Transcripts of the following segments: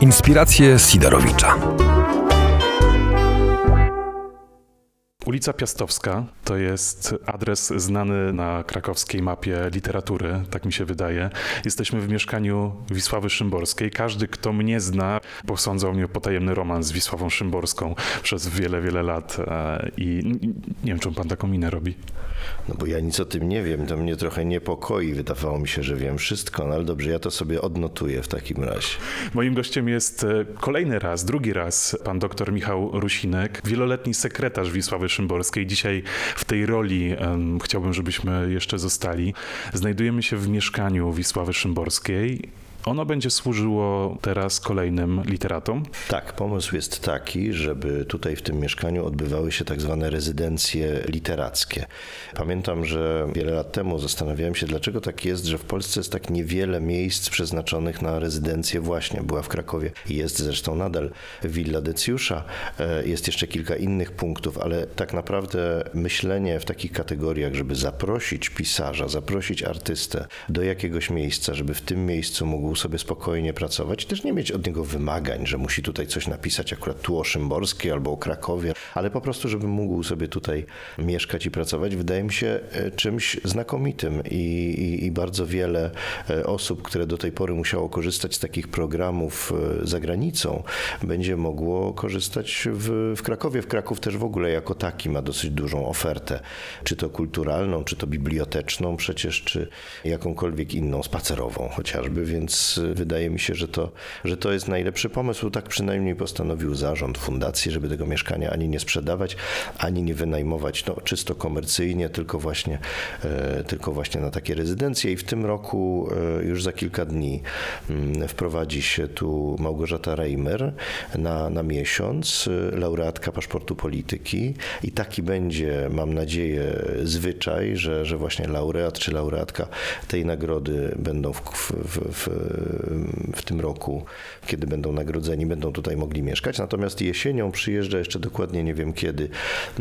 Inspiracje Sidorowicza. Ulica Piastowska to jest adres znany na krakowskiej mapie literatury, tak mi się wydaje. Jesteśmy w mieszkaniu Wisławy Szymborskiej. Każdy, kto mnie zna, posądzał mnie o potajemny romans z Wisławą Szymborską przez wiele, wiele lat. E, I nie wiem, czemu pan taką minę robi. No bo ja nic o tym nie wiem, to mnie trochę niepokoi. Wydawało mi się, że wiem wszystko, no ale dobrze, ja to sobie odnotuję w takim razie. Moim gościem jest e, kolejny raz, drugi raz pan dr Michał Rusinek, wieloletni sekretarz Wisławy Szymborskiej. Dzisiaj w tej roli um, chciałbym, żebyśmy jeszcze zostali. Znajdujemy się w mieszkaniu Wisławy Szymborskiej. Ono będzie służyło teraz kolejnym literatom? Tak, pomysł jest taki, żeby tutaj w tym mieszkaniu odbywały się tak zwane rezydencje literackie. Pamiętam, że wiele lat temu zastanawiałem się, dlaczego tak jest, że w Polsce jest tak niewiele miejsc przeznaczonych na rezydencję właśnie. Była w Krakowie i jest zresztą nadal Villa Decjusza. E, jest jeszcze kilka innych punktów, ale tak naprawdę myślenie w takich kategoriach, żeby zaprosić pisarza, zaprosić artystę do jakiegoś miejsca, żeby w tym miejscu mógł sobie spokojnie pracować, też nie mieć od niego wymagań, że musi tutaj coś napisać akurat tu o Szymborskiej albo o Krakowie, ale po prostu, żeby mógł sobie tutaj mieszkać i pracować, wydaje mi się e, czymś znakomitym i, i, i bardzo wiele e, osób, które do tej pory musiało korzystać z takich programów e, za granicą, będzie mogło korzystać w, w Krakowie. W Kraków też w ogóle jako taki ma dosyć dużą ofertę, czy to kulturalną, czy to biblioteczną przecież, czy jakąkolwiek inną, spacerową chociażby, więc wydaje mi się, że to, że to jest najlepszy pomysł. Tak przynajmniej postanowił zarząd fundacji, żeby tego mieszkania ani nie sprzedawać, ani nie wynajmować no, czysto komercyjnie, tylko właśnie, e, tylko właśnie na takie rezydencje. I w tym roku e, już za kilka dni mm, wprowadzi się tu Małgorzata Reimer na, na miesiąc, e, laureatka paszportu polityki. I taki będzie, mam nadzieję, zwyczaj, że, że właśnie laureat czy laureatka tej nagrody będą w, w, w, w tym roku, kiedy będą nagrodzeni, będą tutaj mogli mieszkać. Natomiast jesienią przyjeżdża jeszcze dokładnie nie wiem kiedy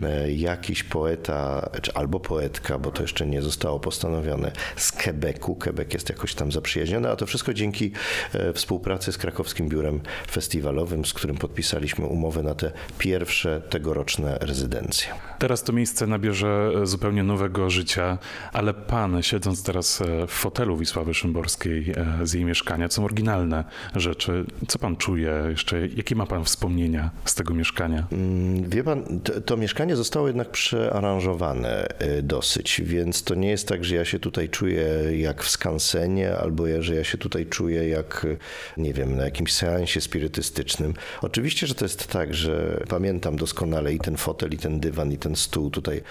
e, jakiś poeta, czy albo poetka, bo to jeszcze nie zostało postanowione, z Quebecu. Quebec jest jakoś tam zaprzyjaźniony, a to wszystko dzięki e, współpracy z krakowskim biurem festiwalowym, z którym podpisaliśmy umowę na te pierwsze tegoroczne rezydencje. Teraz to miejsce nabierze e, zupełnie nowego życia, ale pan, siedząc teraz w fotelu Wisławy Szymborskiej z jej mieszkania, co są oryginalne rzeczy. Co pan czuje jeszcze? Jakie ma pan wspomnienia z tego mieszkania? Mm, wie pan, to, to mieszkanie zostało jednak przearanżowane y, dosyć, więc to nie jest tak, że ja się tutaj czuję jak w skansenie, albo że ja się tutaj czuję jak, y, nie wiem, na jakimś seansie spirytystycznym. Oczywiście, że to jest tak, że pamiętam doskonale i ten fotel, i ten dywan, i ten stół tutaj,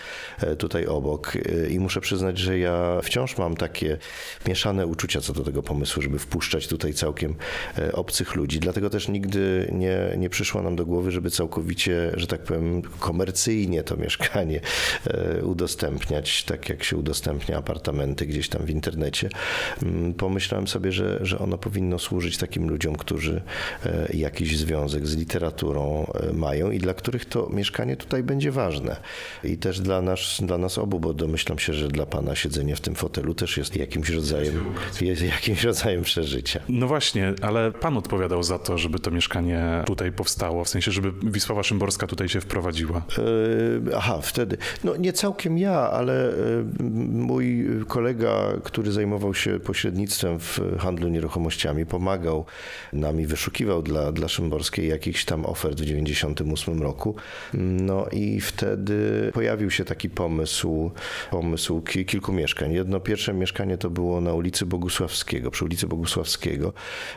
e, tutaj obok y, i muszę przyznać, że ja wciąż mam takie mieszane uczucia co do tego pomysłu, żeby wpuszczać tutaj całkiem e, obcych ludzi. Dlatego też nigdy nie, nie przyszło nam do głowy, żeby całkowicie, że tak powiem, komercyjnie to mieszkanie e, udostępniać, tak jak się udostępnia apartamenty gdzieś tam w internecie. Mm, pomyślałem sobie, że, że ono powinno służyć takim ludziom, którzy e, jakiś związek z literaturą mają i dla których to mieszkanie tutaj będzie ważne. I też dla nas, dla nas obu, bo domyślam się, że dla pana siedzenie w tym fotelu też jest jakimś rodzajem, jest jakimś rodzajem przeżycia. No właśnie, ale pan odpowiadał za to, żeby to mieszkanie tutaj powstało, w sensie, żeby Wisława Szymborska tutaj się wprowadziła. Yy, aha, wtedy. No nie całkiem ja, ale yy, mój kolega, który zajmował się pośrednictwem w handlu nieruchomościami, pomagał nam i wyszukiwał dla, dla Szymborskiej jakichś tam ofert w 98 roku. No i wtedy pojawił się taki pomysł, pomysł kilku mieszkań. Jedno pierwsze mieszkanie to było na ulicy Bogusławskiego, przy ulicy Bogusławskiego,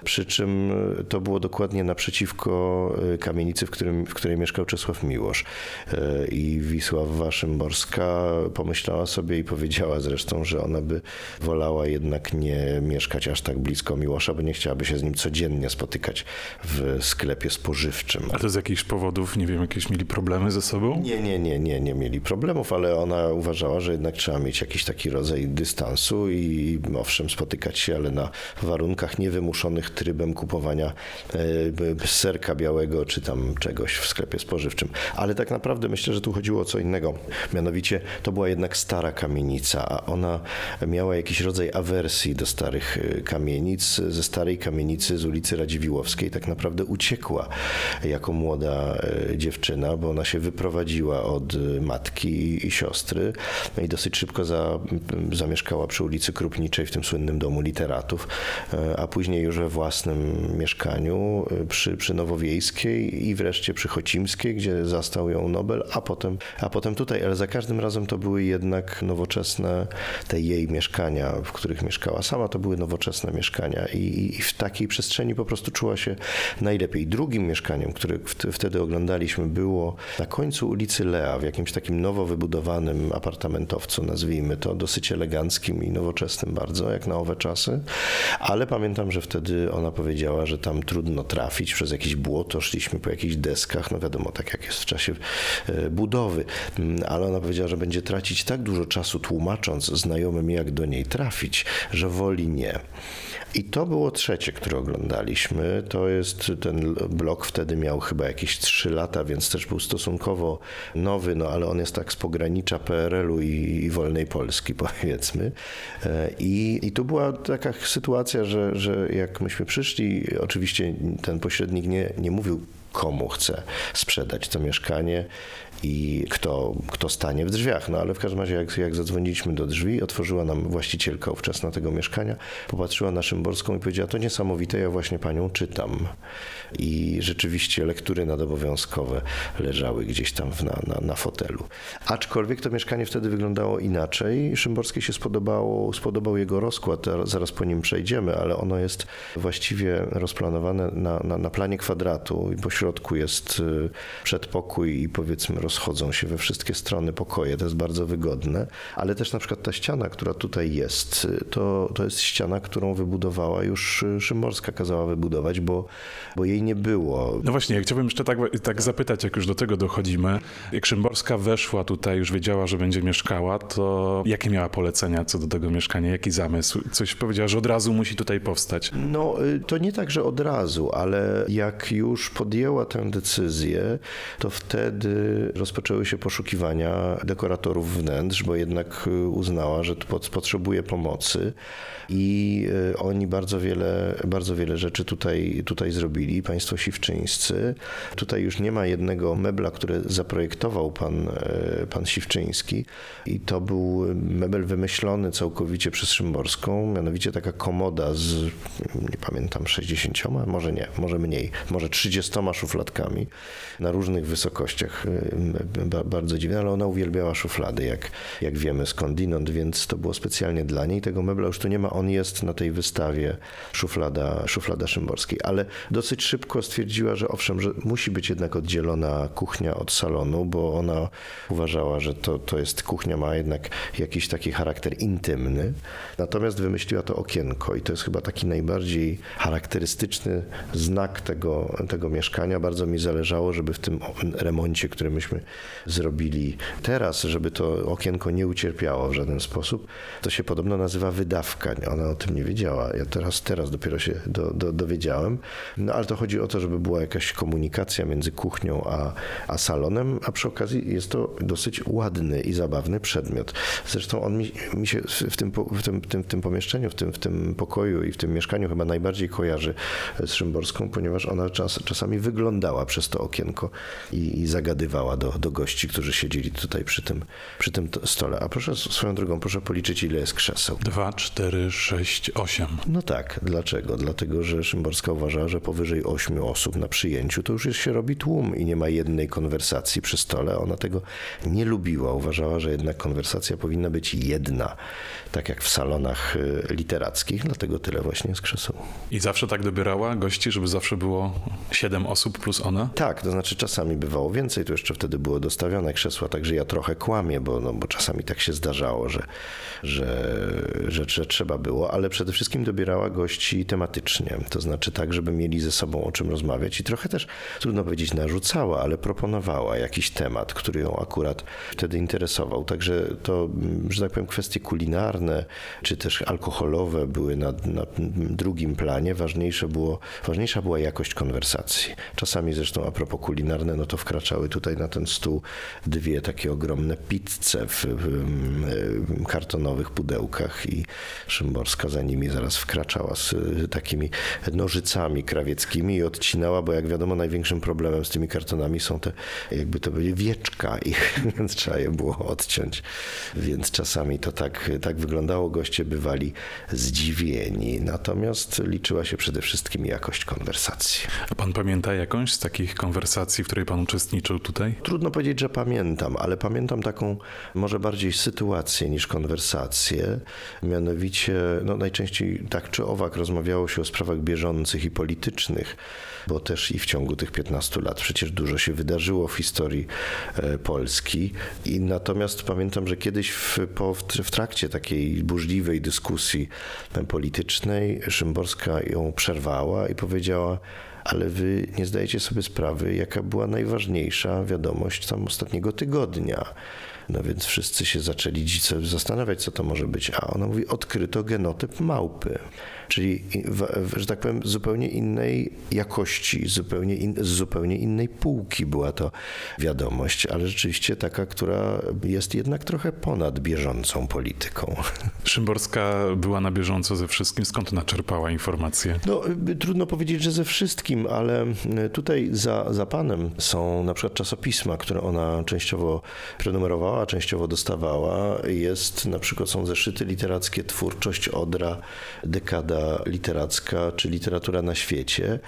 przy czym to było dokładnie naprzeciwko e, kamienicy, w, którym, w której mieszkał Czesław Miłosz. E, I Wisława Szymborska pomyślała sobie i powiedziała zresztą, że ona by wolała jednak nie mieszkać aż tak blisko Miłosza, bo nie chciałaby się z nim codziennie spotykać w sklepie spożywczym. A to z jakichś powodów, nie wiem, jakieś mieli problemy ze sobą? Nie, nie, nie, nie, nie mieli problemów, ale ona uważała, że jednak trzeba mieć jakiś taki rodzaj dystansu i owszem, spotykać się, ale na warunkach warunkach niewymuszonych trybem kupowania e, serka białego czy tam czegoś w sklepie spożywczym. Ale tak naprawdę myślę, że tu chodziło o co innego. Mianowicie to była jednak stara kamienica, a ona miała jakiś rodzaj awersji do starych e, kamienic. Ze starej kamienicy z ulicy Radziwiłowskiej tak naprawdę uciekła jako młoda dziewczyna, bo ona się wyprowadziła od matki i siostry no i dosyć szybko za, zamieszkała przy ulicy Krupniczej w tym słynnym domu literatów, e, a później już we własnym mieszkaniu e, przy, przy Nowowiejskiej i wreszcie przy Chocimskiej, gdzie zastał ją Nobel, a potem, a potem tutaj. Ale za każdym razem to były jednak nowoczesne te jej mieszkania, w których mieszkała sama, to były nowoczesne mieszkania i, i w takiej przestrzeni po prostu czuła się najlepiej. Drugim mieszkaniem, które wtedy oglądaliśmy, było na końcu ulicy Lea, w jakimś takim nowo wybudowanym apartamentowcu, nazwijmy to, dosyć eleganckim i nowoczesnym bardzo, jak na owe czasy. Ale pamiętam, że wtedy ona powiedziała, że tam trudno trafić przez jakieś błoto, szliśmy po jakichś deskach, no wiadomo, tak jak jest w czasie e, budowy. Mm, ale ona powiedziała, że będzie tracić tak dużo czasu tłumacząc znajomym, jak do niej trafić, że woli nie. I to było trzecie, które oglądaliśmy. To jest ten blok wtedy miał chyba jakieś trzy lata, więc też był stosunkowo nowy, no ale on jest tak z pogranicza PRL-u i, i wolnej Polski, powiedzmy. E, I, I tu była taka sytuacja, że, że jak myśmy przyszli, oczywiście ten pośrednik nie, nie mówił komu chce sprzedać to mieszkanie i kto, kto stanie w drzwiach. No ale w każdym razie, jak, jak zadzwoniliśmy do drzwi, otworzyła nam właścicielka ówczesna tego mieszkania, popatrzyła na Szymborską i powiedziała, to niesamowite, ja właśnie panią czytam. I rzeczywiście lektury nadobowiązkowe leżały gdzieś tam na, na, na fotelu. Aczkolwiek to mieszkanie wtedy wyglądało inaczej. Szymborskiej się spodobało, spodobał jego rozkład, zaraz po nim przejdziemy, ale ono jest właściwie rozplanowane na, na, na planie kwadratu i po środku jest y, przedpokój i powiedzmy rozchodzą się we wszystkie strony pokoje. To jest bardzo wygodne, ale też na przykład ta ściana, która tutaj jest, to, to jest ściana, którą wybudowała już Szymborska, kazała wybudować, bo, bo jej nie było. No właśnie, ja chciałbym jeszcze tak, tak zapytać, jak już do tego dochodzimy. Jak Szymborska weszła tutaj, już wiedziała, że będzie mieszkała, to jakie miała polecenia co do tego mieszkania? Jaki zamysł? Coś powiedziała, że od razu musi tutaj powstać. No, y, to nie tak, że od razu, ale jak już podjęła tę decyzję, to wtedy rozpoczęły się poszukiwania dekoratorów wnętrz, bo jednak y, uznała, że potrzebuje pomocy i y, oni bardzo wiele, bardzo wiele rzeczy tutaj, tutaj zrobili, państwo siwczyńscy. Tutaj już nie ma jednego mebla, który zaprojektował pan, y, pan Siwczyński i to był mebel wymyślony całkowicie przez Szymborską, mianowicie taka komoda z, nie pamiętam, 60, może nie, może mniej, może 30 szufladkami na różnych wysokościach bardzo dziwne, ale ona uwielbiała szuflady, jak, jak wiemy skądinąd, więc to było specjalnie dla niej. Tego mebla już tu nie ma, on jest na tej wystawie szuflada, szuflada Szymborskiej, ale dosyć szybko stwierdziła, że owszem, że musi być jednak oddzielona kuchnia od salonu, bo ona uważała, że to, to jest, kuchnia ma jednak jakiś taki charakter intymny. Natomiast wymyśliła to okienko i to jest chyba taki najbardziej charakterystyczny znak tego, tego mieszkania. Bardzo mi zależało, żeby w tym remoncie, który myśmy zrobili teraz, żeby to okienko nie ucierpiało w żaden sposób, to się podobno nazywa wydawka. Ona o tym nie wiedziała. Ja teraz, teraz dopiero się do, do, dowiedziałem. No ale to chodzi o to, żeby była jakaś komunikacja między kuchnią a, a salonem, a przy okazji jest to dosyć ładny i zabawny przedmiot. Zresztą on mi, mi się w tym, w, tym, w, tym, w tym pomieszczeniu, w tym, w tym pokoju i w tym mieszkaniu chyba najbardziej kojarzy z Szymborską, ponieważ ona czas, czasami wyglądała przez to okienko i, i zagadywała do, do gości, którzy siedzieli tutaj przy tym, przy tym stole. A proszę swoją drogą, proszę policzyć, ile jest krzeseł. Dwa, cztery, sześć, osiem. No tak. Dlaczego? Dlatego, że Szymborska uważała, że powyżej ośmiu osób na przyjęciu to już się robi tłum i nie ma jednej konwersacji przy stole. Ona tego nie lubiła. Uważała, że jednak konwersacja powinna być jedna, tak jak w salonach y, literackich, dlatego tyle właśnie jest krzeseł. I zawsze tak dobierała gości, żeby zawsze było siedem osób osób plus ona? Tak, to znaczy czasami bywało więcej, to jeszcze wtedy było dostawione krzesła, także ja trochę kłamię, bo, no, bo czasami tak się zdarzało, że, że, że, że trzeba było, ale przede wszystkim dobierała gości tematycznie, to znaczy tak, żeby mieli ze sobą o czym rozmawiać i trochę też, trudno powiedzieć, narzucała, ale proponowała jakiś temat, który ją akurat wtedy interesował. Także to, że tak powiem, kwestie kulinarne czy też alkoholowe były na, na drugim planie. Ważniejsze było, ważniejsza była jakość konwersacji. Czasami zresztą a propos kulinarne, no to wkraczały tutaj na ten stół dwie takie ogromne pizze w, w kartonowych pudełkach i Szymborska za nimi zaraz wkraczała z takimi nożycami krawieckimi i odcinała, bo jak wiadomo największym problemem z tymi kartonami są te, jakby to były wieczka ich, więc trzeba je było odciąć. Więc czasami to tak, tak wyglądało. Goście bywali zdziwieni. Natomiast liczyła się przede wszystkim jakość konwersacji. A pan pamięta jakąś z takich konwersacji, w której pan uczestniczył tutaj? Trudno powiedzieć, że pamiętam, ale pamiętam taką może bardziej sytuację niż konwersację. Mianowicie, no najczęściej tak czy owak rozmawiało się o sprawach bieżących i politycznych, bo też i w ciągu tych 15 lat przecież dużo się wydarzyło w historii e, Polski. I natomiast pamiętam, że kiedyś w, po, w trakcie takiej burzliwej dyskusji politycznej Szymborska ją przerwała i powiedziała, ale wy nie zdajecie sobie sprawy, jaka była najważniejsza wiadomość tam ostatniego tygodnia. No więc wszyscy się zaczęli zastanawiać, co to może być. A ona mówi, odkryto genotyp małpy. Czyli, że tak powiem, zupełnie innej jakości, zupełnie in, z zupełnie innej półki była to wiadomość, ale rzeczywiście taka, która jest jednak trochę ponad bieżącą polityką. Szymborska była na bieżąco ze wszystkim. Skąd ona czerpała informacje? No, trudno powiedzieć, że ze wszystkim, ale tutaj za, za panem są na przykład czasopisma, które ona częściowo prenumerowała, częściowo dostawała. Jest na przykład są zeszyty literackie Twórczość Odra, Dekada literacka, czy literatura na świecie,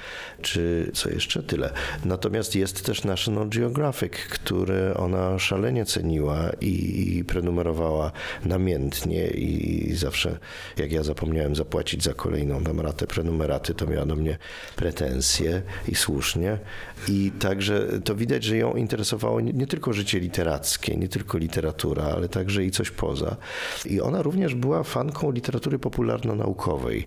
czy co jeszcze? Tyle. Natomiast jest też National Geographic, który ona szalenie ceniła i prenumerowała namiętnie i zawsze, jak ja zapomniałem zapłacić za kolejną tam ratę prenumeraty, to miała do mnie pretensje i słusznie. I także to widać, że ją interesowało nie, nie tylko życie literackie, nie tylko literatura, ale także i coś poza. I ona również była fanką literatury popularno-naukowej.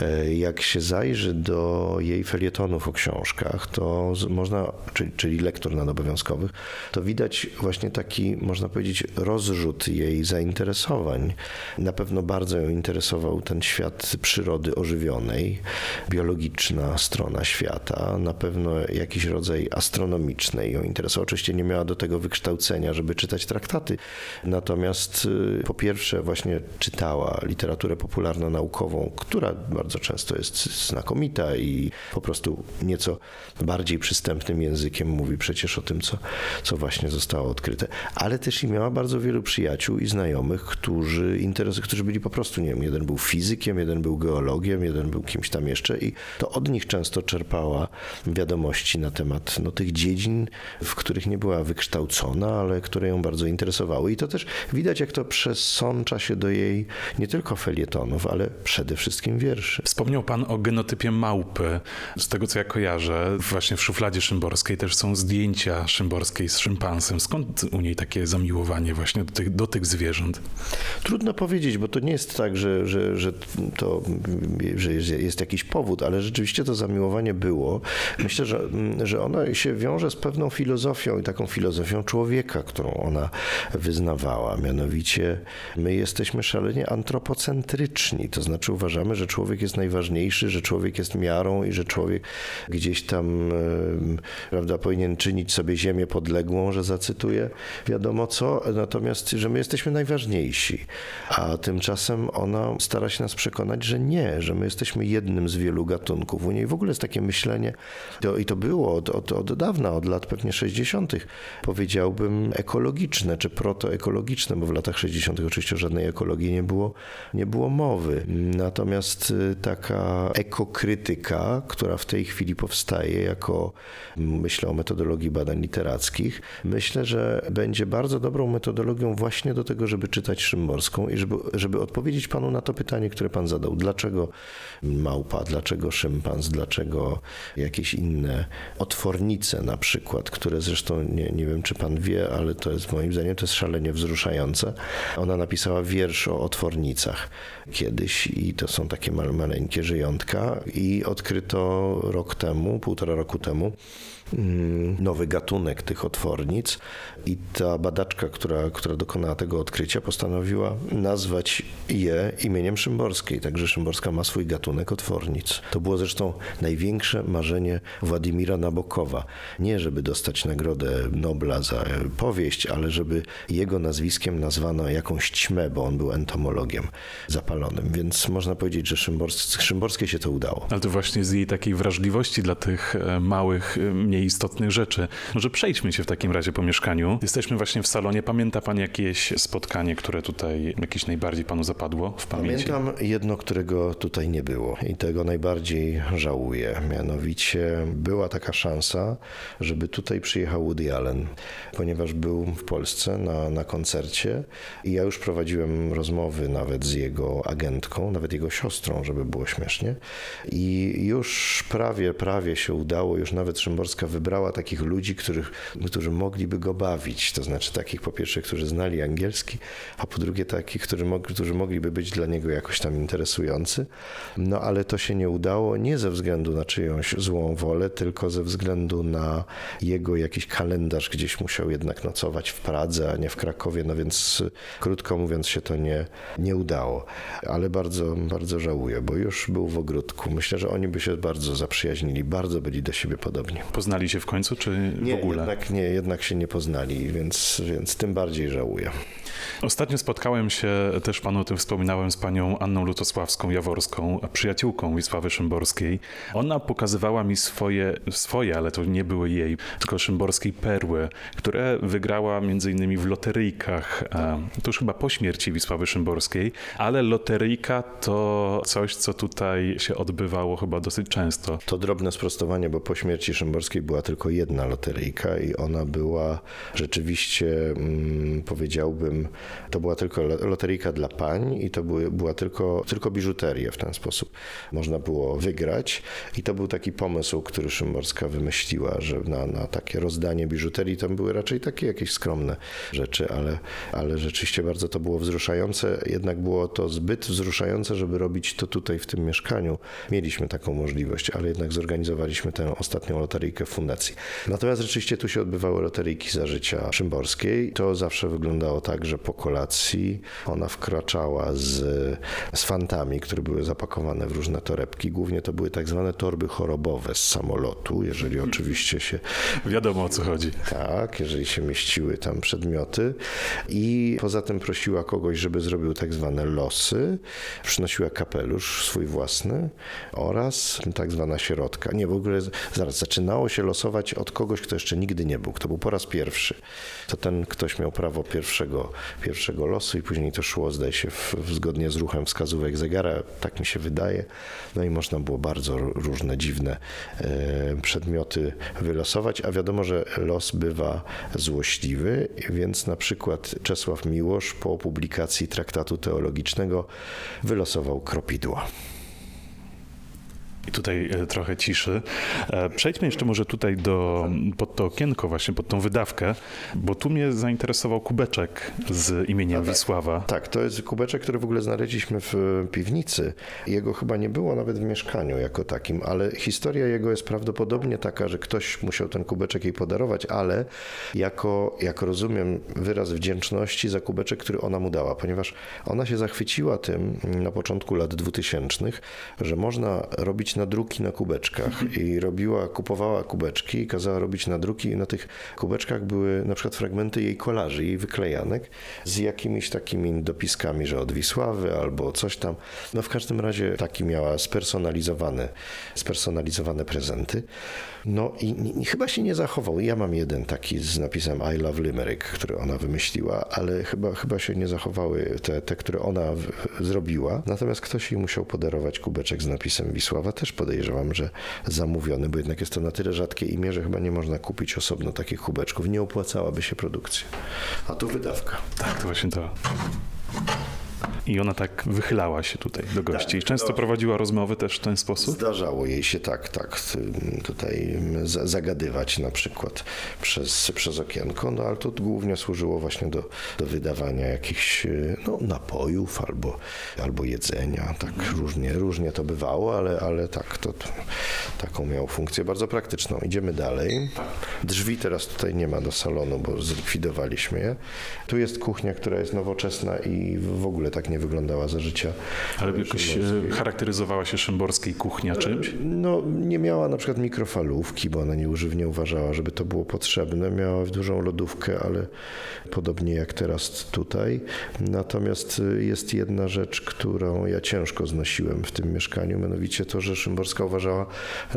E, jak się zajrzy do jej felietonów o książkach, to można, czyli, czyli lektur nadobowiązkowych, to widać właśnie taki, można powiedzieć, rozrzut jej zainteresowań. Na pewno bardzo ją interesował ten świat przyrody ożywionej, biologiczna strona świata, na pewno jakiś rodzaj astronomicznej ją interesował. Oczywiście nie miała do tego wykształcenia, żeby czytać traktaty, natomiast y, po pierwsze właśnie czytała literaturę popularno-naukową, która bardzo często jest znakomita i po prostu nieco bardziej przystępnym językiem mówi przecież o tym, co, co właśnie zostało odkryte. Ale też i miała bardzo wielu przyjaciół i znajomych, którzy, interes, którzy byli po prostu, nie wiem, jeden był fizykiem, jeden był geologiem, jeden był kimś tam jeszcze i to od nich często czerpała wiadomości na temat no, tych dziedzin, w których nie była wykształcona, ale które ją bardzo interesowały. I to też widać, jak to przesącza się do jej nie tylko felietonów, ale przede wszystkim wierszy. Wspomniał pan o genotypie małpy. Z tego, co ja kojarzę, właśnie w szufladzie szymborskiej też są zdjęcia szymborskiej z szympansem. Skąd u niej takie zamiłowanie właśnie do tych, do tych zwierząt? Trudno powiedzieć, bo to nie jest tak, że, że, że to że jest jakiś powód, ale rzeczywiście to zamiłowanie było. Myślę, że, że ona się wiąże z pewną filozofią i taką filozofią człowieka, którą ona wyznawała. Mianowicie my jesteśmy szalenie antropocentryczni, to znaczy uważamy, że człowiek jest najważniejszy, że człowiek jest miarą i że człowiek gdzieś tam prawda, powinien czynić sobie ziemię podległą, że zacytuję wiadomo co, natomiast, że my jesteśmy najważniejsi. A tymczasem ona stara się nas przekonać, że nie, że my jesteśmy jednym z wielu gatunków. U niej w ogóle jest takie myślenie, to, i to było od, od, od dawna, od lat pewnie 60., powiedziałbym, ekologiczne czy protoekologiczne, bo w latach 60. oczywiście o żadnej ekologii nie było, nie było mowy. Natomiast y, taka ekokrytyka, która w tej chwili powstaje jako, myślę o metodologii badań literackich, myślę, że będzie bardzo dobrą metodologią właśnie do tego, żeby czytać Szymborską i żeby, żeby odpowiedzieć panu na to pytanie, które pan zadał. Dlaczego małpa, dlaczego szympans, dlaczego jakieś inne otwornice na przykład, które zresztą nie, nie wiem, czy pan wie, ale to jest moim zdaniem to jest szalenie wzruszające. Ona napisała wiersz o otwornicach kiedyś i to są takie maleńkie żyjątka i odkryto rok temu, półtora roku temu, nowy gatunek tych otwornic i ta badaczka, która, która dokonała tego odkrycia, postanowiła nazwać je imieniem Szymborskiej. Także Szymborska ma swój gatunek otwornic. To było zresztą największe marzenie Władimira Nabokowa. Nie, żeby dostać Nagrodę Nobla za powieść, ale żeby jego nazwiskiem nazwano jakąś ćmę, bo on był entomologiem zapalonym. Więc można powiedzieć, że Szymbors Szymborskiej się to udało. Ale to właśnie z jej takiej wrażliwości dla tych e, małych, e, mniej istotnych rzeczy. Może przejdźmy się w takim razie po mieszkaniu. Jesteśmy właśnie w salonie. Pamięta pan jakieś spotkanie, które tutaj jakieś najbardziej panu zapadło w pamięci? Pamiętam jedno, którego tutaj nie było i tego najbardziej żałuję. Mianowicie była taka szansa, żeby tutaj przyjechał Woody Allen, ponieważ był w Polsce na, na koncercie i ja już prowadziłem rozmowy nawet z jego agentką, nawet jego siostrą, żeby było śmiesznie. I już prawie, prawie się udało, już nawet Szymborska wybrała takich ludzi, których, którzy mogliby go bawić. To znaczy takich po pierwsze, którzy znali angielski, a po drugie takich, którzy, którzy mogliby być dla niego jakoś tam interesujący. No ale to się nie udało nie ze względu na czyjąś złą wolę, tylko ze względu na jego jakiś kalendarz gdzieś musiał jednak nocować w Pradze, a nie w Krakowie, no więc krótko mówiąc się to nie, nie udało. Ale bardzo, bardzo żałuję, bo już był w ogródku. Myślę, że oni by się bardzo zaprzyjaźnili, bardzo byli do siebie podobni. Poznali poznali się w końcu, czy nie, w ogóle? Jednak nie, jednak się nie poznali, więc, więc tym bardziej żałuję. Ostatnio spotkałem się, też panu o tym wspominałem, z panią Anną Lutosławską Jaworską, przyjaciółką Wisławy Szymborskiej. Ona pokazywała mi swoje, swoje, ale to nie były jej, tylko szymborskiej perły, które wygrała między innymi w loteryjkach. To już chyba po śmierci Wisławy Szymborskiej, ale loteryjka to coś, co tutaj się odbywało chyba dosyć często. To drobne sprostowanie, bo po śmierci Szymborskiej była tylko jedna loteryjka i ona była rzeczywiście, mm, powiedziałbym, to była tylko loteryjka dla pań i to były, była tylko, tylko biżuterię w ten sposób. Można było wygrać i to był taki pomysł, który Szymborska wymyśliła, że na, na takie rozdanie biżuterii to były raczej takie jakieś skromne rzeczy, ale, ale rzeczywiście bardzo to było wzruszające. Jednak było to zbyt wzruszające, żeby robić to tutaj w tym mieszkaniu. Mieliśmy taką możliwość, ale jednak zorganizowaliśmy tę ostatnią loteryjkę fundacji. Natomiast rzeczywiście tu się odbywały loteryjki za życia Szymborskiej. To zawsze wyglądało tak, że po kolacji ona wkraczała z, z fantami, które były zapakowane w różne torebki. Głównie to były tak zwane torby chorobowe z samolotu, jeżeli oczywiście się... Wiadomo o co chodzi. Tak, jeżeli się mieściły tam przedmioty. I poza tym prosiła kogoś, żeby zrobił tak zwane losy. Przynosiła kapelusz swój własny oraz tak zwana sierotka. Nie, w ogóle zaraz zaczynało się losować od kogoś, kto jeszcze nigdy nie był, kto był po raz pierwszy. To ten ktoś miał prawo pierwszego, pierwszego losu i później to szło, zdaje się, w, zgodnie z ruchem wskazówek zegara, tak mi się wydaje. No i można było bardzo różne dziwne e, przedmioty wylosować, a wiadomo, że los bywa złośliwy, więc na przykład Czesław Miłosz po publikacji traktatu teologicznego wylosował kropidła. I tutaj e, trochę ciszy. E, przejdźmy jeszcze może tutaj do, pod to okienko właśnie, pod tą wydawkę, bo tu mnie zainteresował kubeczek z imieniem tak, Wisława. Tak, to jest kubeczek, który w ogóle znaleźliśmy w piwnicy. Jego chyba nie było nawet w mieszkaniu jako takim, ale historia jego jest prawdopodobnie taka, że ktoś musiał ten kubeczek jej podarować, ale jako, jak rozumiem, wyraz wdzięczności za kubeczek, który ona mu dała, ponieważ ona się zachwyciła tym na początku lat 2000, że można robić robić nadruki na kubeczkach i robiła, kupowała kubeczki i kazała robić nadruki i na tych kubeczkach były na przykład fragmenty jej kolaży, jej wyklejanek z jakimiś takimi dopiskami, że od Wisławy albo coś tam. No w każdym razie taki miała spersonalizowane, spersonalizowane prezenty. No i, i chyba się nie zachował. Ja mam jeden taki z napisem I love Limerick, który ona wymyśliła, ale chyba, chyba się nie zachowały te, te które ona w, zrobiła. Natomiast ktoś jej musiał podarować kubeczek z napisem Wisława. Też podejrzewam, że zamówiony, bo jednak jest to na tyle rzadkie imię, że chyba nie można kupić osobno takich kubeczków. Nie opłacałaby się produkcja. A tu wydawka. Tak, to właśnie to. I ona tak wychylała się tutaj do gości. I często no. prowadziła rozmowy też w ten sposób? Zdarzało jej się tak, tak tutaj za- zagadywać na przykład przez, przez okienko, no ale to głównie służyło właśnie do, do wydawania jakichś no, napojów albo, albo jedzenia. Tak różnie, różnie to bywało, ale, ale tak, to, to taką miało funkcję bardzo praktyczną. Idziemy dalej. Drzwi teraz tutaj nie ma do salonu, bo zlikwidowaliśmy je. Tu jest kuchnia, która jest nowoczesna i w ogóle tak nie wyglądała za życia. Ale jakoś e, charakteryzowała się szymborskiej kuchnia czymś? No, nie miała na przykład mikrofalówki, bo ona nie, nie uważała, żeby to było potrzebne. Miała dużą lodówkę, ale podobnie jak teraz tutaj. Natomiast y, jest jedna rzecz, którą ja ciężko znosiłem w tym mieszkaniu, mianowicie to, że Szymborska uważała,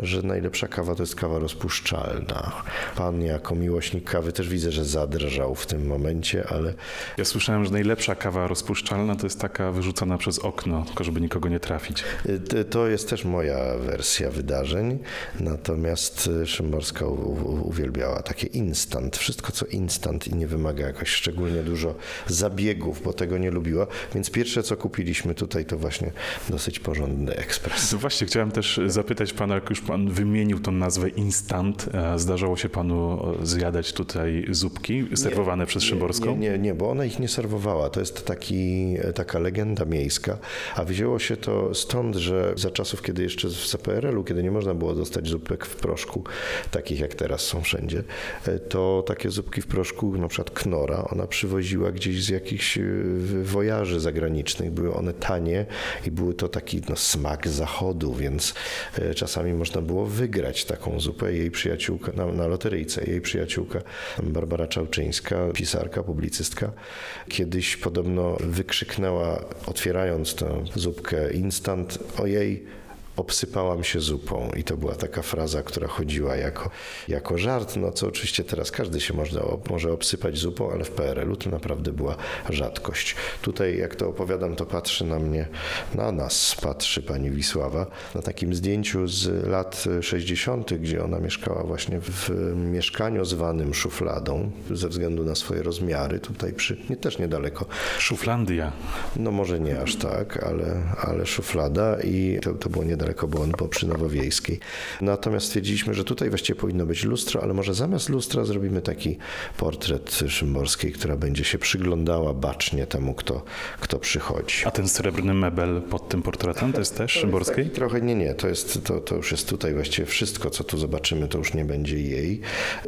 że najlepsza kawa to jest kawa rozpuszczalna. Pan jako miłośnik kawy też widzę, że zadrżał w tym momencie, ale Ja słyszałem, że najlepsza kawa rozpuszczalna to jest taka wyrzucana przez okno, tylko żeby nikogo nie trafić. To jest też moja wersja wydarzeń, natomiast y, Szymborska uwielbiała takie instant, wszystko co instant i nie wymaga jakoś szczególnie dużo zabiegów, bo tego nie lubiła, więc pierwsze co kupiliśmy tutaj to właśnie dosyć porządny ekspres. No właśnie, chciałem też zapytać pana, jak już pan wymienił tą nazwę instant, e, zdarzało się panu e, zjadać tutaj zupki serwowane przez Szymborską? Nie, nie, nie, bo ona ich nie serwowała. To jest taki, taka legenda miejska, a wzięło się to stąd, że za czasów, kiedy jeszcze w ZPRL-u, kiedy nie można było dostać zupek w proszku, takich jak teraz są wszędzie, to takie zupki w proszku, na przykład knora, ona przywoziła gdzieś z jakichś e, wojaży zagranicznych. Były one tanie i były to taki no, smak zachodu, więc e, czasami można było wygrać taką zupę. Jej przyjaciółka, na, na loteryjce, jej przyjaciółka Barbara Czałczyńska, pisarka, publicystka, kiedyś podobno wykrzyknęła, otwierając tę zupkę instant, ojej, obsypałam się zupą. I to była taka fraza, która chodziła jako, jako żart, no co oczywiście teraz każdy się można, może obsypać zupą, ale w PRL-u to naprawdę była rzadkość. Tutaj jak to opowiadam, to patrzy na mnie, na nas patrzy pani Wisława, na takim zdjęciu z lat 60., gdzie ona mieszkała właśnie w mieszkaniu zwanym szufladą, ze względu na swoje rozmiary, tutaj przy, nie, też niedaleko Szuflandia. no może nie aż tak, ale, ale szuflada i to, to było niedaleko, bo on był przy Nowowiejskiej. Natomiast stwierdziliśmy, że tutaj właściwie powinno być lustro, ale może zamiast lustra zrobimy taki portret Szymborskiej, która będzie się przyglądała bacznie temu, kto, kto przychodzi. A ten srebrny mebel pod tym portretem to jest też Szymborskiej? Taki trochę nie, nie, to, jest, to, to już jest tutaj właściwie wszystko, co tu zobaczymy, to już nie będzie jej.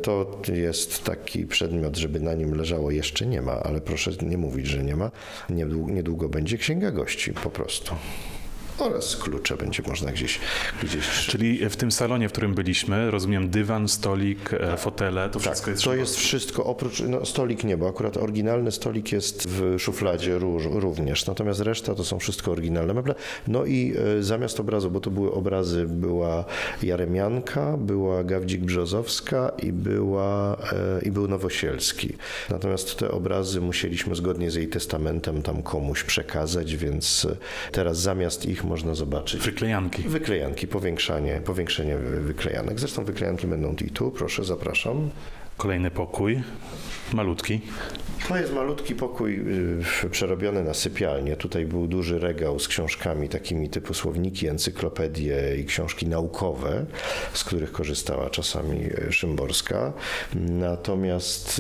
To jest taki przedmiot, żeby na nim leżało, jeszcze nie ma, ale proszę nie mówić, że nie ma. Niedługo, niedługo będzie księga gości po prostu. Oraz klucze będzie można gdzieś, gdzieś Czyli w tym salonie, w którym byliśmy, rozumiem dywan, stolik, e, fotele, to wszystko Tak, jest to jest wszystko, oprócz, no stolik nie, bo akurat oryginalny stolik jest w szufladzie również, natomiast reszta to są wszystko oryginalne meble. No i e, zamiast obrazu, bo to były obrazy, była Jaremianka, była Gawdzik Brzozowska i, była, e, i był Nowosielski. Natomiast te obrazy musieliśmy zgodnie z jej testamentem tam komuś przekazać, więc teraz zamiast ich można zobaczyć Wyklejanki. wyklejanki, powiększanie, powiększenie wy- wyklejanek. Zresztą wyklejanki będą i tu, proszę, zapraszam. Kolejny pokój, malutki. To jest malutki pokój y, przerobiony na sypialnię. Tutaj był duży regał z książkami takimi typu słowniki, encyklopedie i książki naukowe, z których korzystała czasami y, Szymborska. Natomiast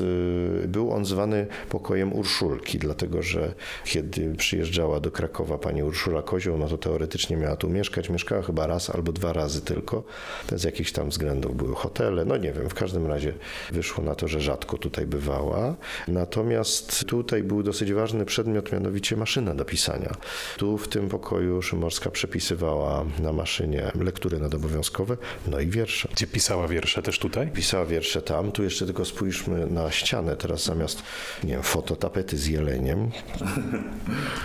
y, był on zwany pokojem Urszulki, dlatego że kiedy przyjeżdżała do Krakowa pani Urszula Kozioł, no to teoretycznie miała tu mieszkać. Mieszkała chyba raz albo dwa razy tylko. Z jakichś tam względów były hotele, no nie wiem, w każdym razie wyszło na to, że rzadko tutaj bywała. Natomiast Natomiast tutaj był dosyć ważny przedmiot, mianowicie maszyna do pisania. Tu w tym pokoju Szymborska przepisywała na maszynie lektury nadobowiązkowe, no i wiersze. Gdzie pisała wiersze? Też tutaj? Pisała wiersze tam. Tu jeszcze tylko spójrzmy na ścianę. Teraz zamiast, nie wiem, fototapety z jeleniem.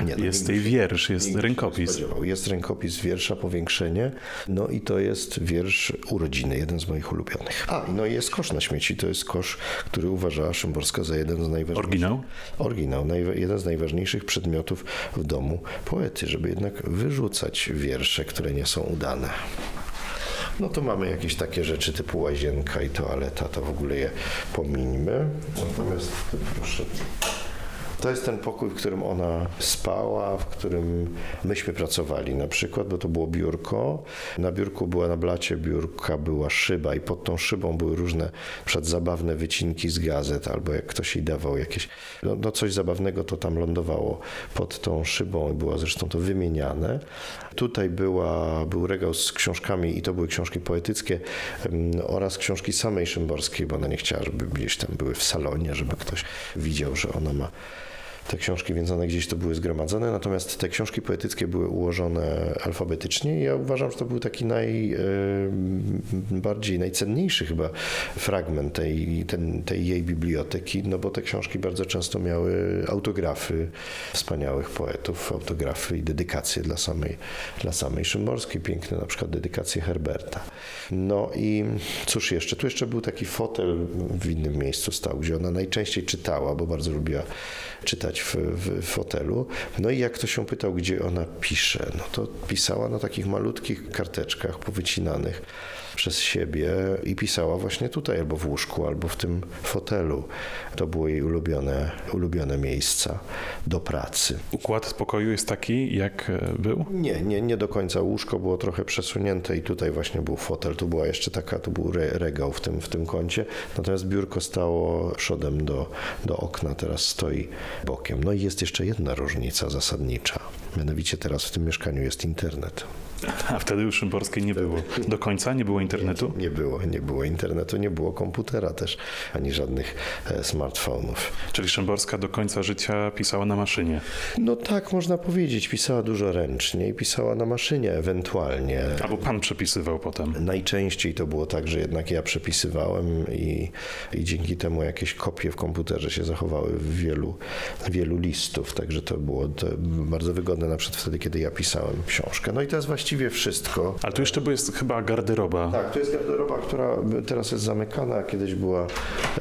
Nie, no, jest tej wiersz, jest rękopis. Jest rękopis wiersza, powiększenie. No i to jest wiersz urodziny, jeden z moich ulubionych. A, no i jest kosz na śmieci. To jest kosz, który uważała Szymborska za jeden z najważniejszych. Oryginał? Oryginał. jeden z najważniejszych przedmiotów w domu poety, żeby jednak wyrzucać wiersze, które nie są udane. No to mamy jakieś takie rzeczy typu łazienka i toaleta, to w ogóle je pomińmy. Natomiast proszę to jest ten pokój, w którym ona spała, w którym myśmy pracowali na przykład, bo to było biurko. Na biurku była na blacie biurka była szyba i pod tą szybą były różne przedzabawne wycinki z gazet, albo jak ktoś jej dawał jakieś, no, no coś zabawnego to tam lądowało pod tą szybą i było zresztą to wymieniane. Tutaj była, był regał z książkami i to były książki poetyckie oraz książki samej Szymborskiej, bo ona nie chciała, żeby gdzieś tam były w salonie, żeby ktoś widział, że ona ma te książki, więc one gdzieś to były zgromadzone, natomiast te książki poetyckie były ułożone alfabetycznie i ja uważam, że to był taki najbardziej, najcenniejszy chyba fragment tej, ten, tej jej biblioteki, no bo te książki bardzo często miały autografy wspaniałych poetów, autografy i dedykacje dla samej, dla samej Szymborskiej, piękne na przykład dedykacje Herberta. No i cóż jeszcze, tu jeszcze był taki fotel w innym miejscu stał, gdzie ona najczęściej czytała, bo bardzo lubiła czytać w, w, fotelu. No i jak ktoś się pytał, gdzie ona pisze, no to pisała na takich malutkich karteczkach powycinanych przez siebie i pisała właśnie tutaj, albo w łóżku, albo w tym fotelu. To było jej ulubione, ulubione miejsca do pracy. Układ pokoju jest taki, jak e, był? Nie, nie, nie do końca. Łóżko było trochę przesunięte i tutaj właśnie był fotel. Tu była jeszcze taka, tu był re, regał w tym, w tym kącie. Natomiast biurko stało przodem do, do okna, teraz stoi bokiem. No i jest jeszcze jedna różnica zasadnicza. Mianowicie teraz w tym mieszkaniu jest internet. A wtedy już Szymborskiej nie było. Do końca nie było internetu? Nie, nie było, nie było internetu, nie było komputera też, ani żadnych e, smartfonów. Czyli Szymborska do końca życia pisała na maszynie? No tak, można powiedzieć. Pisała dużo ręcznie i pisała na maszynie ewentualnie. Albo pan przepisywał potem? Najczęściej to było tak, że jednak ja przepisywałem i, i dzięki temu jakieś kopie w komputerze się zachowały w wielu, wielu listów, także to było to bardzo wygodne na przykład wtedy, kiedy ja pisałem książkę. No i to jest właściwie właściwie wszystko. Ale tu jeszcze jest chyba garderoba. Tak, to jest garderoba, która teraz jest zamykana, kiedyś była,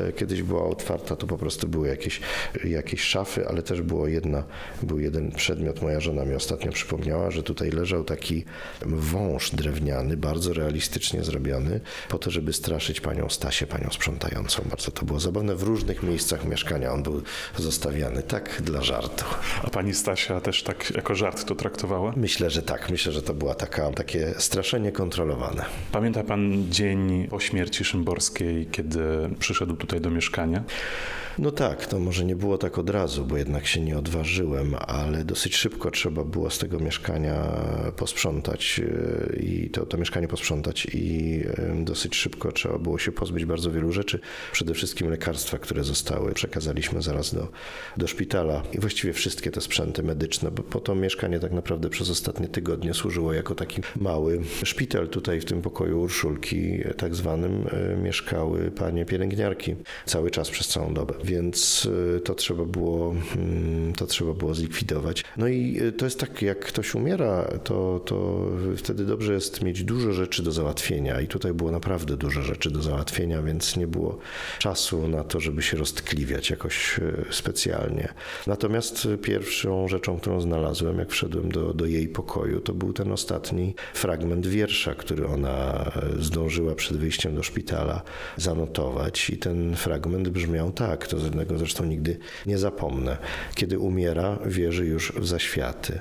e, kiedyś była otwarta, to po prostu były jakieś, jakieś szafy, ale też było jedna, był jeden przedmiot, moja żona mi ostatnio przypomniała, że tutaj leżał taki wąż drewniany, bardzo realistycznie zrobiony, po to, żeby straszyć panią Stasię, panią sprzątającą. Bardzo to było zabawne. W różnych miejscach mieszkania on był zostawiany, tak dla żartu. A pani Stasia też tak jako żart to traktowała? Myślę, że tak. Myślę, że to była taka, takie straszenie kontrolowane. Pamięta pan dzień po śmierci Szymborskiej, kiedy przyszedł tutaj do mieszkania? No tak, to może nie było tak od razu, bo jednak się nie odważyłem, ale dosyć szybko trzeba było z tego mieszkania posprzątać e, i to, to mieszkanie posprzątać i dosyć szybko trzeba było się pozbyć bardzo wielu rzeczy, przede wszystkim lekarstwa, które zostały. Przekazaliśmy zaraz do, do szpitala i właściwie wszystkie te sprzęty medyczne, bo po to mieszkanie tak naprawdę przez ostatnie tygodnie służyło jako taki mały szpital. Tutaj w tym pokoju Urszulki tak zwanym e, mieszkały panie pielęgniarki cały czas przez całą dobę więc y, to trzeba było, mm, to trzeba było zlikwidować. No i y, to jest tak, jak ktoś umiera, to, to wtedy dobrze jest mieć dużo rzeczy do załatwienia i tutaj było naprawdę dużo rzeczy do załatwienia, więc nie było czasu na to, żeby się roztkliwiać jakoś y, specjalnie. Natomiast pierwszą rzeczą, którą znalazłem, jak wszedłem do, do jej pokoju, to był ten ostatni fragment wiersza, który ona zdążyła przed wyjściem do szpitala zanotować i ten fragment brzmiał tak, to żadnego zresztą nigdy nie zapomnę. Kiedy umiera, wierzy już w zaświaty.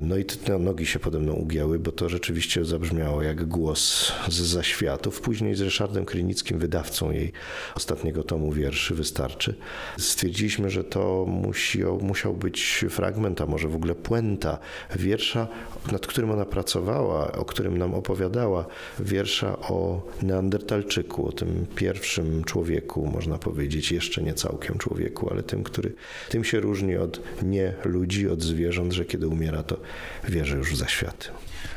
No i te nogi się pode mną ugięły, bo to rzeczywiście zabrzmiało jak głos z zaświatów. Później z Ryszardem Krynickim, wydawcą jej ostatniego tomu wierszy, wystarczy. Stwierdziliśmy, że to musiał, musiał być fragment, a może w ogóle puenta wiersza, nad którym ona pracowała, o którym nam opowiadała. Wiersza o Neandertalczyku, o tym pierwszym człowieku, można powiedzieć, jeszcze nie całkiem człowieku, ale tym, który tym się różni od nie ludzi, od zwierząt, że kiedy umiera, to wierzy już w zaświaty.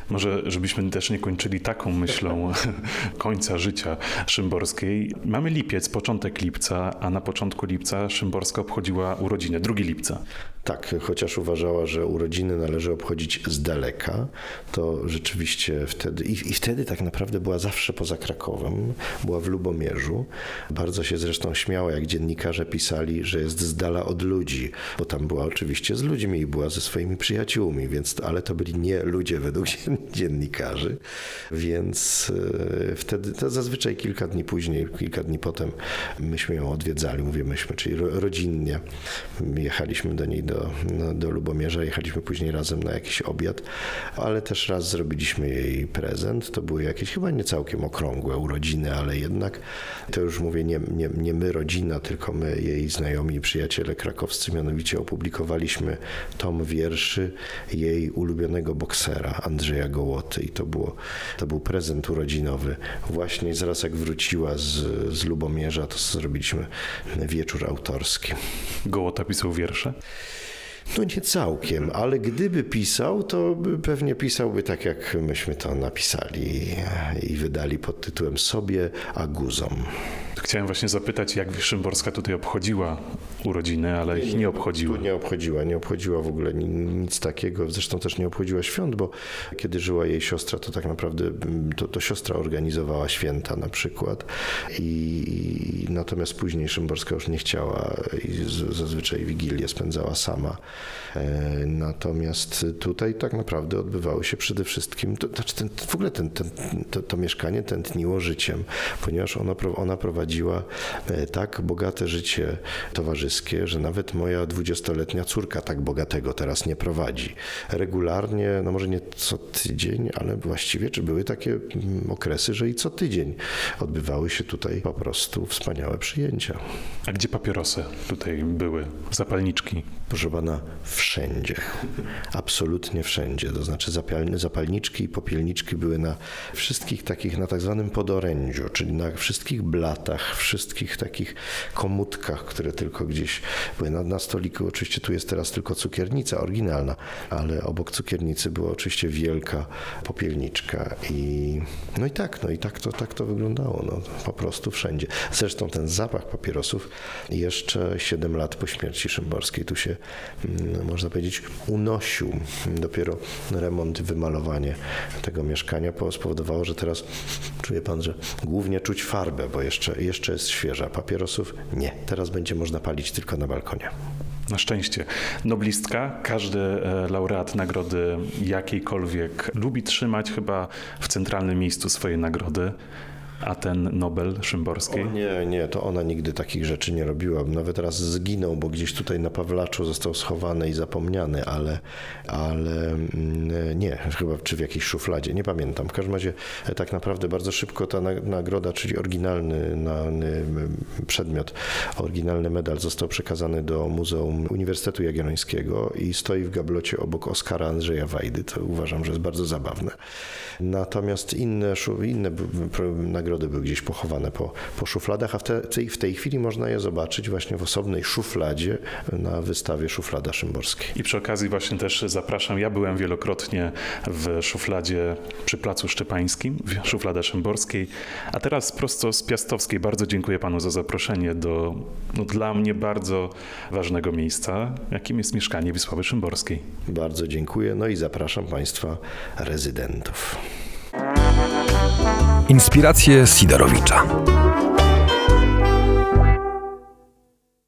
Może, żebyśmy też nie kończyli taką myślą końca życia Szymborskiej. Mamy lipiec, początek lipca, a na początku lipca Szymborska obchodziła urodziny, 2 lipca. Tak, chociaż uważała, że urodziny należy obchodzić z daleka, to rzeczywiście wtedy, i, i, wtedy tak naprawdę była zawsze poza Krakowem, była w Lubomierzu. Bardzo się zresztą śmiała, jak dziennikarze pisali, że jest z dala od ludzi, bo tam była oczywiście z ludźmi i była ze swoimi przyjaciółmi, więc, ale to byli nie ludzie według dziennikarzy, więc e, wtedy, to zazwyczaj kilka dni później, kilka dni potem myśmy ją odwiedzali, mówię myśmy, czyli rodzinnie jechaliśmy do niej do do, no, do Lubomierza. Jechaliśmy później razem na jakiś obiad, ale też raz zrobiliśmy jej prezent. To były jakieś chyba nie całkiem okrągłe urodziny, ale jednak to już mówię nie, nie, nie my rodzina, tylko my, jej znajomi i przyjaciele krakowscy, mianowicie opublikowaliśmy tom wierszy jej ulubionego boksera Andrzeja Gołoty i to, było, to był prezent urodzinowy. Właśnie zaraz jak wróciła z, z Lubomierza, to zrobiliśmy wieczór autorski. Gołota pisał wiersze? No nie całkiem, ale gdyby pisał, to pewnie pisałby tak, jak myśmy to napisali i wydali pod tytułem Sobie a guzom. Chciałem właśnie zapytać, jak Szymborska tutaj obchodziła urodziny, ale ich nie obchodziła. Nie obchodziła, nie obchodziła w ogóle nic takiego. Zresztą też nie obchodziła świąt, bo kiedy żyła jej siostra, to tak naprawdę to, to siostra organizowała święta na przykład. I, natomiast później Szymborska już nie chciała i zazwyczaj Wigilię spędzała sama. E, natomiast tutaj tak naprawdę odbywały się przede wszystkim, to, znaczy ten, w ogóle ten, ten, to, to mieszkanie tętniło życiem, ponieważ ona, ona prowadziła e, tak bogate życie że nawet moja dwudziestoletnia córka tak bogatego teraz nie prowadzi. Regularnie, no może nie co tydzień, ale właściwie czy były takie mm, okresy, że i co tydzień odbywały się tutaj po prostu wspaniałe przyjęcia. A gdzie papierosy tutaj były? Zapalniczki? Proszę pana, wszędzie. Absolutnie wszędzie. To znaczy zapalniczki i popielniczki były na wszystkich takich, na tak zwanym podorędziu, czyli na wszystkich blatach, wszystkich takich komutkach, które tylko gdzieś były na, na stoliku. Oczywiście tu jest teraz tylko cukiernica oryginalna, ale obok cukiernicy była oczywiście wielka popielniczka i no i tak, no i tak to, tak to wyglądało, no, po prostu wszędzie. Zresztą ten zapach papierosów jeszcze 7 lat po śmierci Szymborskiej tu się mm, można powiedzieć, unosił. Dopiero remont, wymalowanie tego mieszkania spowodowało, że teraz czuje pan, że głównie czuć farbę, bo jeszcze, jeszcze jest świeża. Papierosów nie. Teraz będzie można palić tylko na balkonie. Na szczęście. Noblistka, każdy e, laureat nagrody jakiejkolwiek lubi trzymać chyba w centralnym miejscu swojej nagrody. A ten Nobel Szymborskiej? O nie, nie, to ona nigdy takich rzeczy nie robiła. Nawet raz zginął, bo gdzieś tutaj na Pawlaczu został schowany i zapomniany, ale, ale mm, nie, chyba czy w jakiejś szufladzie, nie pamiętam. W każdym razie e, tak naprawdę bardzo szybko ta nagroda, czyli oryginalny przedmiot, oryginalny medal został przekazany do Muzeum Uniwersytetu Jagiellońskiego i stoi w gablocie obok Oskara Andrzeja Wajdy. To uważam, że jest bardzo zabawne. Natomiast inne, inne nagrody były gdzieś pochowane po, po szufladach, a w, te, w tej chwili można je zobaczyć właśnie w osobnej szufladzie na wystawie Szuflada Szymborskiej. I przy okazji właśnie też zapraszam, ja byłem wielokrotnie w szufladzie przy Placu Szczepańskim, w Szuflada Szymborskiej, a teraz prosto z Piastowskiej. Bardzo dziękuję panu za zaproszenie do no, dla mnie bardzo ważnego miejsca, jakim jest mieszkanie Wisławy Szymborskiej. Bardzo dziękuję, no i zapraszam państwa rezydentów. Inspiracje Sidorowicza.